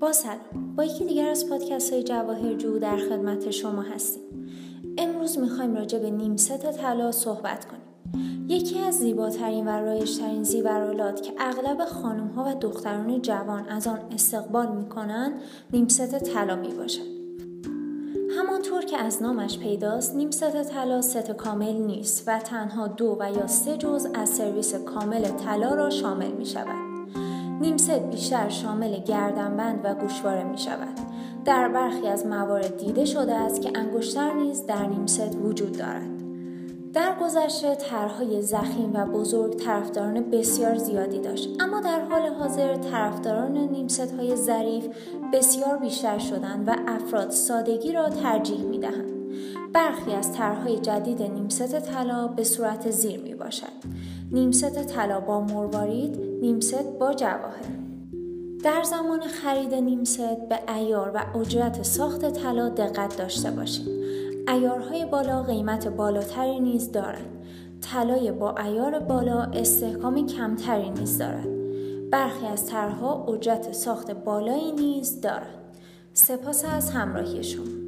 با سلام با یکی دیگر از پادکست های جواهرجو در خدمت شما هستیم. امروز می‌خوایم راجع به نیمست طلا صحبت کنیم. یکی از زیباترین و رایشترین زیورالات که اغلب خانم ها و دختران جوان از آن استقبال می‌کنند نیمست طلا می‌باشد. همانطور که از نامش پیداست نیم ست طلا ست کامل نیست و تنها دو و یا سه جز از سرویس کامل طلا را شامل می شود. نیم ست بیشتر شامل گردنبند و گوشواره می شود. در برخی از موارد دیده شده است که انگشتر نیز در نیم ست وجود دارد. در گذشته طرحهای زخیم و بزرگ طرفداران بسیار زیادی داشت اما در حال حاضر طرفداران نیمست های ظریف بسیار بیشتر شدند و افراد سادگی را ترجیح می دهند. برخی از طرحهای جدید نیمست طلا به صورت زیر می باشد. نیمست طلا با مروارید، نیمست با جواهر. در زمان خرید نیمست به ایار و اجرت ساخت طلا دقت داشته باشید. ایارهای بالا قیمت بالاتری نیز دارند. طلای با ایار بالا استحکام کمتری نیز دارد. برخی از طرحها اجرت ساخت بالایی نیز دارند. سپاس از همراهی شما